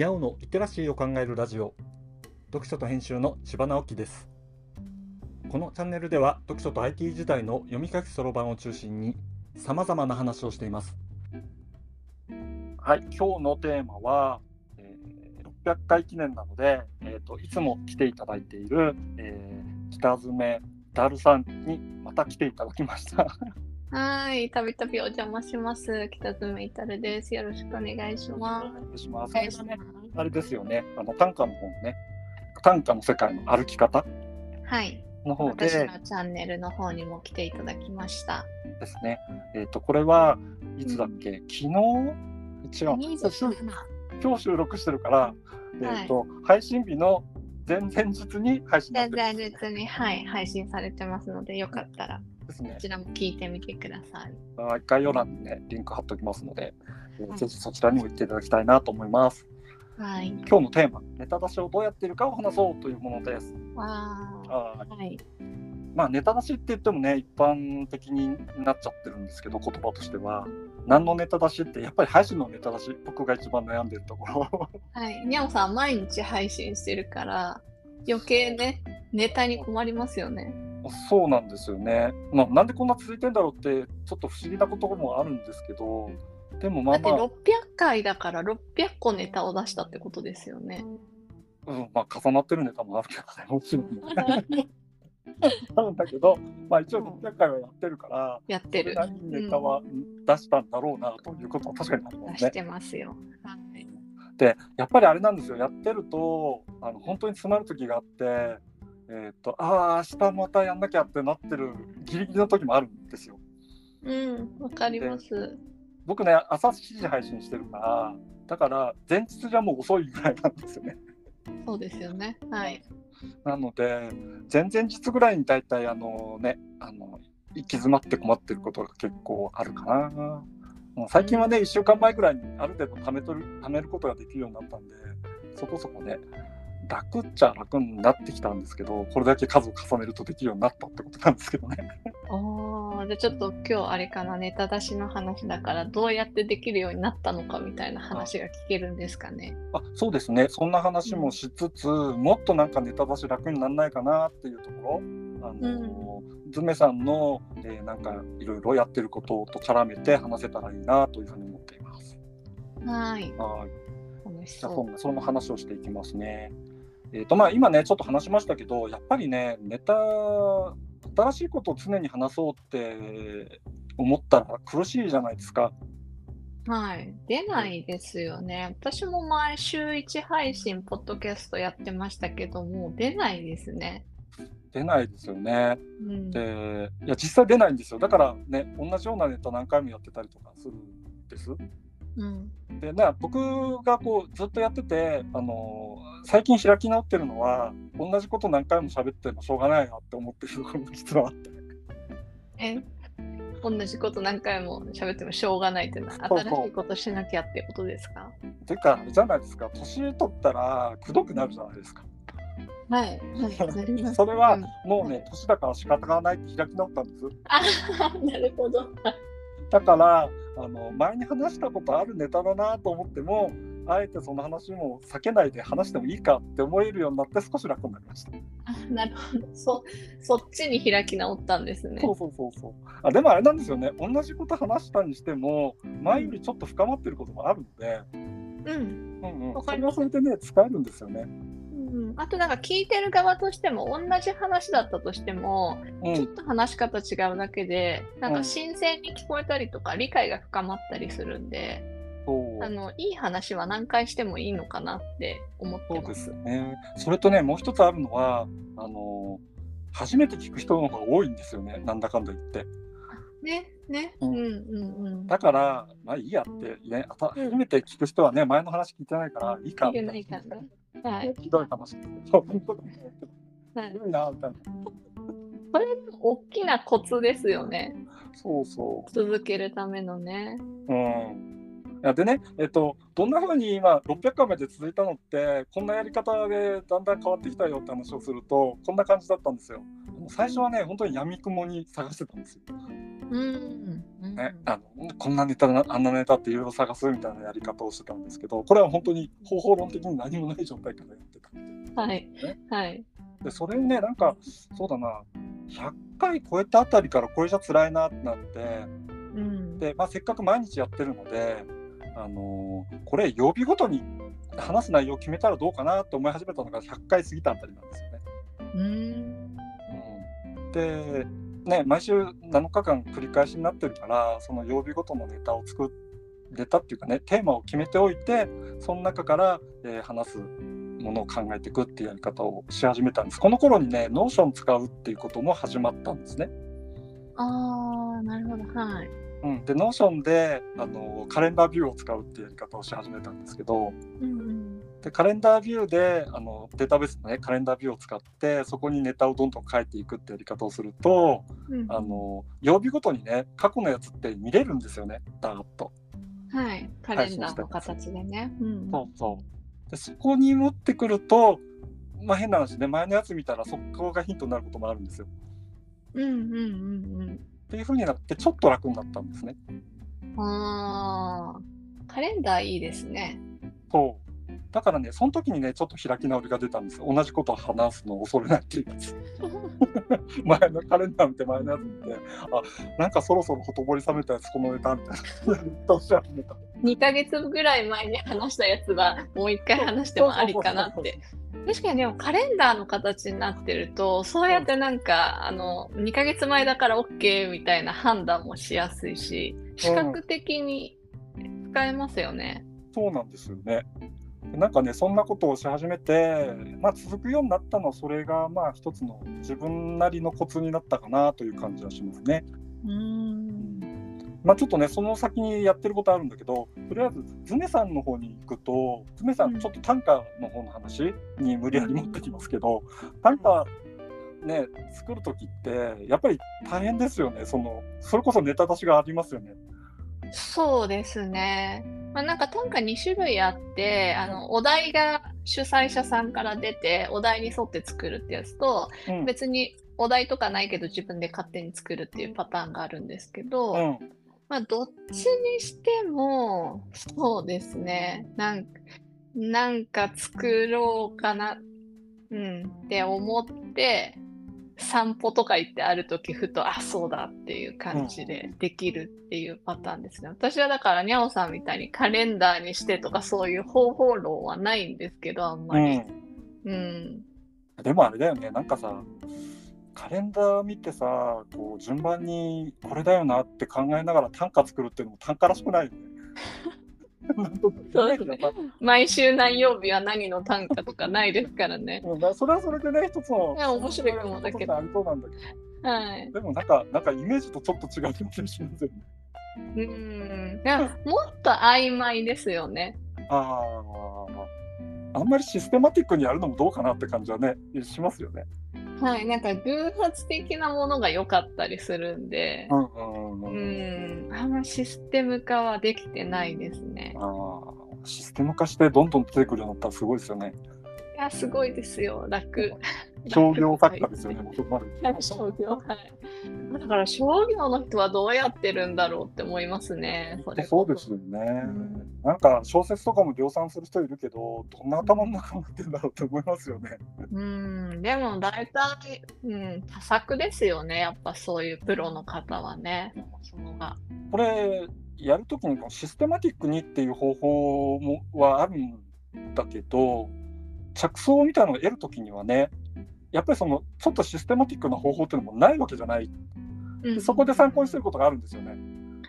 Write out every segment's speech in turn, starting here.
にゃおのリテラシーを考えるラジオ。読書と編集の柴直樹です。このチャンネルでは読書と IT 時代の読み書きそろばんを中心にさまざまな話をしています。はい今日のテーマは、えー、600回記念なので、えーと、いつも来ていただいている、えー、北詰ダルさんにまた来ていただきました。はい、たびたびお邪魔します。北爪いたるです。よろしくお願いします。お願いします。あれですよね。あの短歌の本ね。短歌の世界の歩き方。はい。の方で。私のチャンネルの方にも来ていただきました。ですね。えっ、ー、とこれはいつだっけ？うん、昨日？違う。今日収録してるから、えっ、ー、と、はい、配信日の前々日に配信前々日にはい配信されてますのでよかったら。ですね。こちらも聞いてみてください。概要欄にね、リンク貼っておきますので、はい、ぜひそちらにも行っていただきたいなと思います。はい、今日のテーマ、ネタ出しをどうやっているかを話そうというものです。はい。まあ、ネタ出しって言ってもね、一般的になっちゃってるんですけど、言葉としては。何のネタ出しってやっぱり配信のネタ出し僕が一番悩んでるところはいにゃおさん毎日配信してるから余計ねネタに困りますよねそうなんですよね、まあ、なんでこんな続いてんだろうってちょっと不思議なこともあるんですけどでもまあ、まあ、だって600回だから600個ネタを出したってことですよね。うんまあ、重なってるネタもあるけどねもちろん。あるんだけど、まあ、一応600回はやってるから、やってる。いいネタは出したんだろうなということは確かにありますね。出してますよ。でやっぱりあれなんですよやってるとあの本当に詰まる時があってえっ、ー、とああ明日またやんなきゃってなってるギリギリの時もあるんですよ。うんわかります。僕ね朝7時配信してるからだから前日じゃもう遅いぐらいなんですよね。そうですよね。はい。なので前々日ぐらいに大体あのねあの行き詰まって困ってることが結構あるかな。最近はね、1週間前ぐらいにある程度貯めとる貯めることができるようになったんで、そこそこね、楽っちゃ楽になってきたんですけど、これだけ数を重ねるとできるようになったってことなんですけどね。ああ、じゃあちょっと今日あれかな、ネタ出しの話だから、どうやってできるようになったのかみたいな話が聞けるんですかね。あそうですね、そんな話もしつつ、うん、もっとなんかネタ出し楽にならないかなっていうところ、あの、うん、ズメさんの、えー、なんかいろいろやってることと絡めて話せたらいいなというふうに思っています。はい。はい。じゃあその話をしていきますね。えーとまあ、今ねちょっと話しましたけどやっぱりねネタ新しいことを常に話そうって思ったら苦しいじゃないですか。はい、出ないですよね。私も前週1配信、ポッドキャストやってましたけども、出ないですね。出ないですよね。うん、で、いや、実際出ないんですよ。だからね、同じようなネタ何回もやってたりとかするんです。うん、でね、僕がこうずっとやってて、あの最近開き直ってるのは同じこと何回も喋ってもしょうがないなって思ってるところも実はあって。え？同じこと何回も喋ってもしょうがないっていうのは新しいことしなきゃってことですか？ていうかじゃないですか年取ったらくどくなるじゃないですか。はい。それはもうね、年だから仕方がないって開き直ったんです。あなるほど。だからあの前に話したことあるネタだなと思ってもあえてその話も避けないで話してもいいかって思えるようになって少し楽になりました。あなるほど。そそっちに開き直ったんですね。そうそうそうそう。あでもあれなんですよね。同じこと話したにしても前よりちょっと深まってることもあるので、うん、うんうん、それはそれでね使えるんですよね。うん、あとなんか聞いてる側としても同じ話だったとしても、うん、ちょっと話し方違うだけでなんか新鮮に聞こえたりとか、理解が深まったりするんで、あのいい話は何回してもいいのかなって思ってます。そうですね。それとねもう一つあるのはあの初めて聞く人の方が多いんですよね。なんだかんだ言って。ねね、うん、うんうんうん。だからまあいいやってね初めて聞く人はね前の話聞いてないからいいかみたいな。はい、ひどい話。そう、本当に。はい、ひどいな、みたいな。これ、大きなコツですよね。そうそう。続けるためのね。うん。でね、えっと、どんなふうに今600回まで続いたのってこんなやり方でだんだん変わってきたよって話をするとこんな感じだったんですよ。最初はね本当にやみくもに探してたんですよ。うんうんね、あのこんなネタなあんなネタっていろいろ探すみたいなやり方をしてたんですけどこれは本当に方法論的に何もない状態からやってたんではいね。はい。でそれをねなんかそうだな100回超えたあたりからこれじゃ辛いなってなってうん。で、まあ、せっかく毎日やってるので、あのーこれ曜日ごとに話す内容を決めたらどうかなって思い始めたのが100回過ぎたあたりなんですよね。うん。うん、で、ね、毎週7日間繰り返しになってるからその曜日ごとのネタを作れたっていうかねテーマを決めておいてその中から、えー話すものを考えていくっていうやり方をし始めたんです。この頃にね、ノーション使うっていうことも始まったんですね。ああ、なるほど。はい。うん、で、ノーションであのカレンダービューを使うっていうやり方をし始めたんですけど、うんうん。でカレンダービューであのデータベースのねカレンダービューを使ってそこにネタをどんどん書いていくってやり方をするとうんあの曜日ごとにね過去のやつって見れるんですよねダーッと。はい。カレンダーの形でね。うん。そうそうでそこに持ってくると、まあ、変な話ね前のやつ見たら速攻がヒントになることもあるんですよ。うんうんうんっていう風になってちょっと楽になったんですね。あ、カレンダーいいですね。そうだからねその時にねちょっと開き直りが出たんです同じことを話すのを恐れないっていうやつ。前のカレンダー見て前のやつ見て。あなんかそろそろほとぼり冷めたやつこのネタみたいな。やり方をし始めた2ヶ月ぐらい前に話したやつはもう一回話してもありかなって。確かにでもカレンダーの形になってるとそうやってなんかあの2ヶ月前だから OK みたいな判断もしやすいし視覚的に使えますよね。そうなんですよねなんかねそんなことをし始めて、まあ、続くようになったのはそれがまあ一つの自分なりのコツになったかなという感じはしますね。うんまあ、ちょっとねその先にやってることあるんだけどとりあえずズネさんの方に行くとズネさうんんちょっと短歌の方の話に無理やり持ってきますけど短歌ね作る時ってやっぱり大変ですよねそのそれこそネタ出しがありますよね。そうですね。まあ、なんか短歌2種類あってあのお題が主催者さんから出てお題に沿って作るってやつとうん。別にお題とかないけど自分で勝手に作るっていうパターンがあるんですけど、うん。まあどっちにしてもそうですね。なんなんか作ろうかな、うん、って思って散歩とか行ってある時ふとあそうだっていう感じでできるっていうパターンですね。私はだからにゃおさんみたいにカレンダーにしてとかそういう方法論はないんですけどあんまり。うんうんでもあれだよねなんかさカレンダー見てさこう順番にこれだよなって考えながら短歌作るっていうのも短歌らしくないよね。そうですね毎週何曜日は何の短歌とかないですからね。それはそれでね一つの面白いかもだけどありそうなんだけどはい。でもなんかなんかイメージとちょっと違う気がしますよね。うん。もっと曖昧ですよね。あああんまりシステマティックにやるのもどうかなって感じはねしますよね。はい。なんか偶発的なものが良かったりするんで。うん。あんまシステム化はできてないですね。ああシステム化してどんどん出てくるようになったらすごいですよね。いや、すごいですよ。楽。商業作家ですよね、もうそこまで。楽商業。はい。だから商業の人はどうやってるんだろうって思いますね。それそうですよね、んなんか小説とかも量産する人いるけど、どんな頭の中になってんだろうって思いますよね。うん。でも大体、うん、多作ですよね。やっぱそういうプロの方はね。そもそもが。これ、やるときにこのシステマティックにっていう方法もはあるんだけど、着想みたいなのを得るときにはね、やっぱりそのちょっとシステマティックな方法っていうのもないわけじゃない。うんそこで参考にしてることがあるんですよね。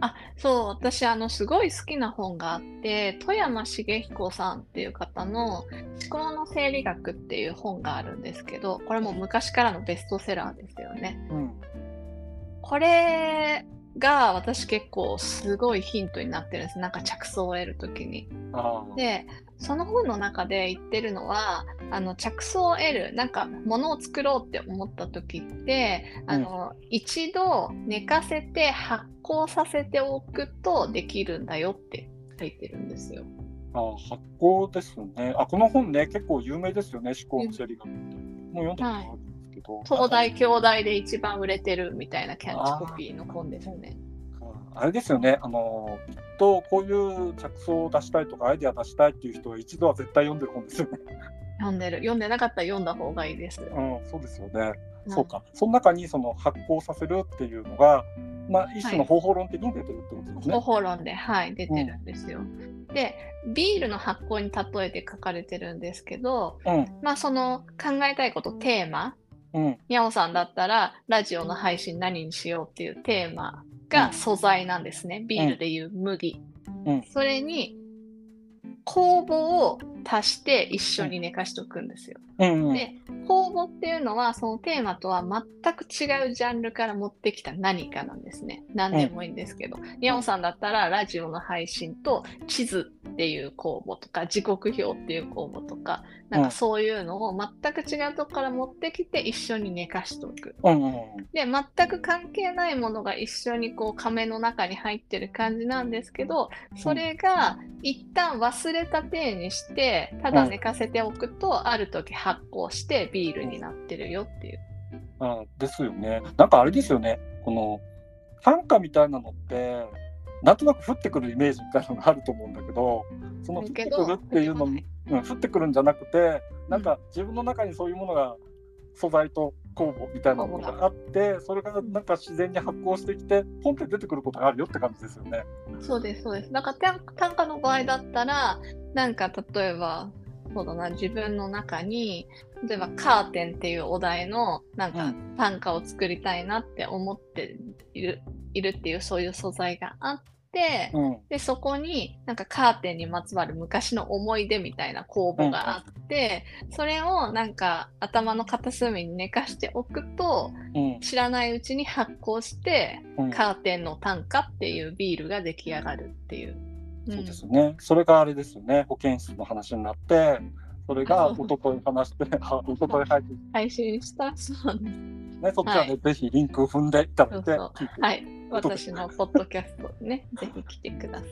あそう私あのすごい好きな本があって富山茂彦さんっていう方の「思考の整理学」っていう本があるんですけどこれも昔からのベストセラーですよね。うん。これが私結構すごいヒントになってるんですなんか着想を得る時に。でその本の中で言ってるのはあの着想を得るなんか物を作ろうって思った時ってあの、一度寝かせて発酵させておくとできるんだよって書いてるんですよ。ああ発酵ですね。あ、この本ね、結構有名ですよね、思考の整理学って。もう読んだことあるんですけど。東大兄弟で一番売れてるみたいなキャッチコピーの本ですね。あれですよね、あのきっとこういう着想を出したいとか、アイデア出したいっていう人は、一度は絶対読んでる本ですよね。読んでる。読んでなかったら読んだ方がいいです。うん、そうですよね。うんそうか。その中にその発酵させるっていうのが、まあ、一種の方法論的に出てるってことですね。方法論で、はい、出てるんですよ。で、ビールの発酵に例えて書かれてるんですけど、うん、まあその考えたいこと、テーマ、うん、にゃおさんだったら、ラジオの配信何にしようっていうテーマうんが素材なんですね。ビールでいう麦。うんそれに、酵母を足して一緒に寝かしておくんですよ。うん、うん。で、酵母っていうのは、そのテーマとは全く違うジャンルから持ってきた何かなんですね。何でもいいんですけど。にゃおさんだったら、ラジオの配信と地図っていう公募とか、時刻表っていう公募とか、なんうんかそういうのを全く違うとこから持ってきて一緒に寝かしておく。うん、うん。で、全く関係ないものが一緒にこう亀の中に入ってる感じなんですけど、それが一旦忘れた体にして、ただ寝かせておくと、ある時発酵してビールになってるよっていう。あですよね。なんかあれですよね。この短歌みたいなのって、なんとなく降ってくるイメージみたいなのがあると思うんだけど、その降ってくるっていうのん、降ってくるんじゃなくて、なんか自分の中にそういうものが素材と酵母みたいなものがあって、それがなんか自然に発酵してきて、ポンって出てくることがあるよって感じですよね。そうです、そうです。だから短短歌の場合だったら、なんか例えば、そうだな、自分の中に、例えばカーテンっていうお題のなんかう短歌を作りたいなって思っている,、いるっていうそういう素材があって、うん、で、そこになんかカーテンにまつわる昔の思い出みたいな公募があって、それをなんか頭の片隅に寝かしておくと、うん、知らないうちに発酵して、うん。カーテンの短歌っていうビールが出来上がるっていう。そうですね。それがあれですよね。保健室の話になって、それがあそう一昨日話して、あ一昨日入って配信したそうです。ね、そっちはね、はいぜひリンクを踏んでいただいて、はい。私のポッドキャストね、ぜひ来てください。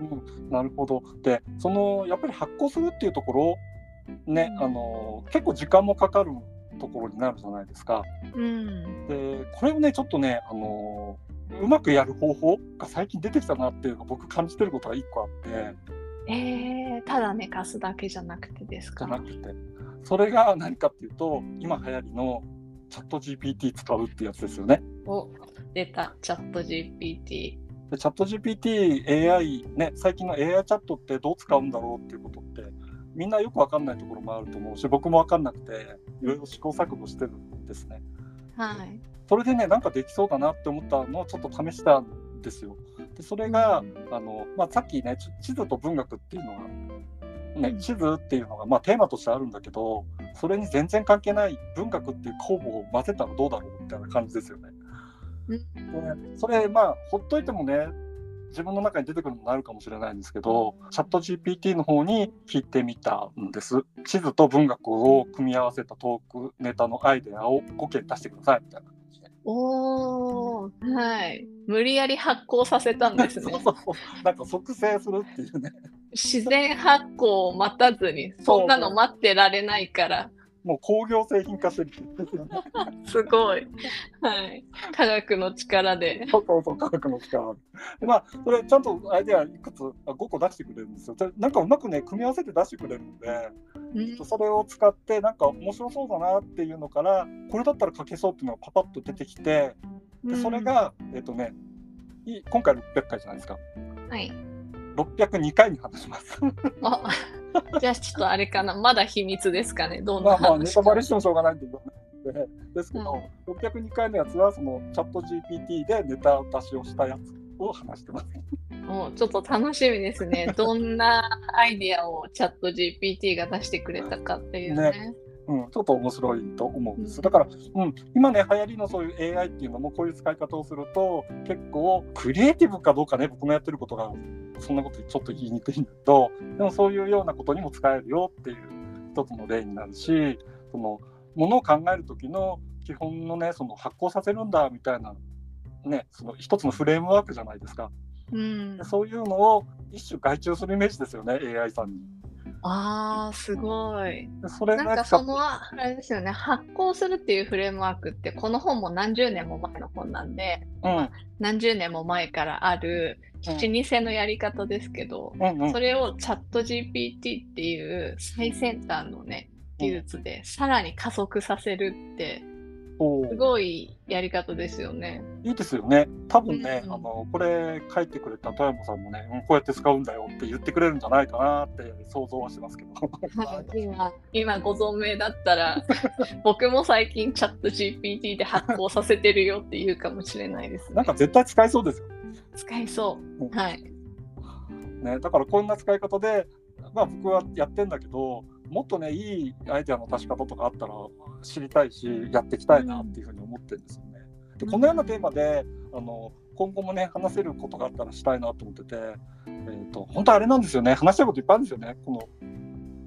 うん、なるほど。で、そのやっぱり発酵するっていうところ、ね、うんあの結構時間もかかるところになるじゃないですか。うん。で、これをね、ちょっとね、あのうまくやる方法が最近出てきたなっていうのが僕感じてることが一個あって、えー、ただ寝かすだけじゃなくてですか？じゃなくて、それが何かっていうと、今流行りのチャット GPT 使うってやつですよね。お、出た、チャット GPT。でチャット GPT、AI、ね、最近の AI チャットってどう使うんだろうっていうことって、みんなよくわかんないところもあると思うし、僕もわかんなくて、いろいろ試行錯誤してるんですね。はい。それでね、なんかできそうだなって思ったのをちょっと試したんですよ。でそれが、あのまあ、さっきね、ち地図と文学っていうのが、ねうん、地図っていうのが、まあ、テーマとしてあるんだけど、それに全然関係ない文学っていう酵母を混ぜたらどうだろうみたいな感じですよね。うそれ、まあ、ほっといてもね、自分の中に出てくるのもあるかもしれないんですけど、チャット GPT の方に聞いてみたんです。地図と文学を組み合わせたトークネタのアイデアを5件出してくださいみたいな。おー、はい。無理やり発酵させたんですねそう。そうそう。なんか即成するっていうね。自然発酵を待たずに、そんなの待ってられないから、もう工業製品化してる。すごい。はい。科学の力で。そうそうそう、科学の力で。まあ、それちゃんとアイデアいくつ、あ5個出してくれるんですよ。でなんかうまくね、組み合わせて出してくれるんで、うんそれを使って、なんか面白そうだなっていうのから、これだったら書けそうっていうのがパパッと出てきて、でそれ、が、えっ、とね、い今回600回じゃないですか。はい。602回に話します。あ、じゃあちょっとあれかな。まだ秘密ですかね。どんなまあまあ、ネタバレしてもしょうがないんで言わないんで、ですけど、602回のやつは、そのチャット GPT でネタ出しをしたやつを話してます。もうちょっと楽しみですね。どんなアイディアをチャット GPT が出してくれたかっていうね。うん、ちょっと面白いと思うんです。うんだから、うん、今ね、流行りのそういう AI っていうのも、こういう使い方をすると、結構、クリエイティブかどうかね、僕のやってることが、そんなことちょっと言いにくいんだけど、でもそういうようなことにも使えるよっていう一つの例になるし、その、ものを考える時の基本のね、その発行させるんだみたいな、ね、その一つのフレームワークじゃないですか。うんで。そういうのを一種外注するイメージですよね、AI さんに。ああ、すごい。でそれなんがかその、あれですよね、発行するっていうフレームワークって、この本も何十年も前の本なんで、うん。何十年も前からあるうん。老舗のやり方ですけど、うんうん。それをチャット GPT っていう最先端のね、技術でさらに加速させるって、おすごいやり方ですよね。いいですよね。多分ね、うんあのこれ書いてくれた富山さんもね、うんこうやって使うんだよって言ってくれるんじゃないかなって想像はしてますけど。今、今ご存命だったら、僕も最近チャット GPT で発行させてるよって言うかもしれないですね。なんか絶対使えそうですよ。使いそう。はい。ね、だからこんな使い方で、まあ、僕はやってんだけどもっとねいいアイデアの出し方とかあったら知りたいしやっていきたいなっていうふうに思ってるんですよね。でこのようなテーマであの今後もね話せることがあったらしたいなと思ってて、えー、と本当あれなんですよね話したいこといっぱいあるんですよねこの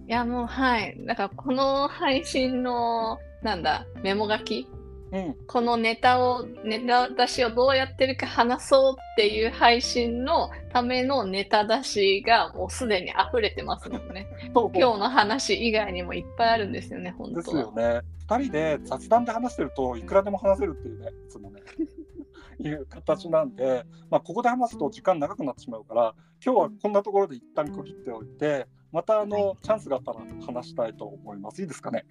いや、もう、はい。だから、この配信の、なんだ、メモ書きうんこのネタを、ネタ出しをどうやってるか話そうっていう配信のためのネタ出しがもうすでに溢れてますもんね。今日の話以外にもいっぱいあるんですよね、本です。よね。2人で雑談で話してるといくらでも話せるっていうね、いつもね、いう形なんで、まあ、ここで話すと時間長くなってしまうから、今日はこんなところで一旦区切っておいて、またあの、チャンスがあったら話したいと思います。いいですかね？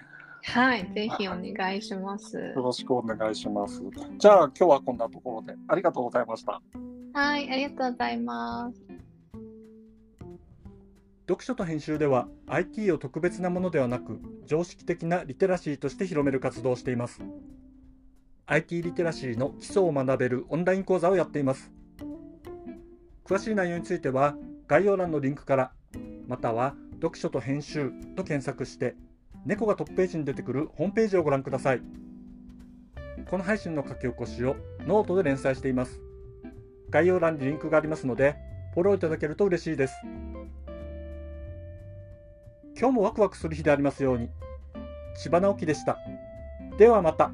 はい、ぜひお願いします。よろしくお願いします。じゃあ今日はこんなところでありがとうございました。はい、ありがとうございます。読書と編集では IT を特別なものではなく常識的なリテラシーとして広める活動をしています IT リテラシーの基礎を学べるオンライン講座をやっています詳しい内容については概要欄のリンクからまたは読書と編集と検索して猫がトップページに出てくるホームページをご覧くださいこの配信の書き起こしをノートで連載しています概要欄にリンクがありますのでフォローいただけると嬉しいです今日もワクワクする日でありますように。千葉直樹でした。ではまた。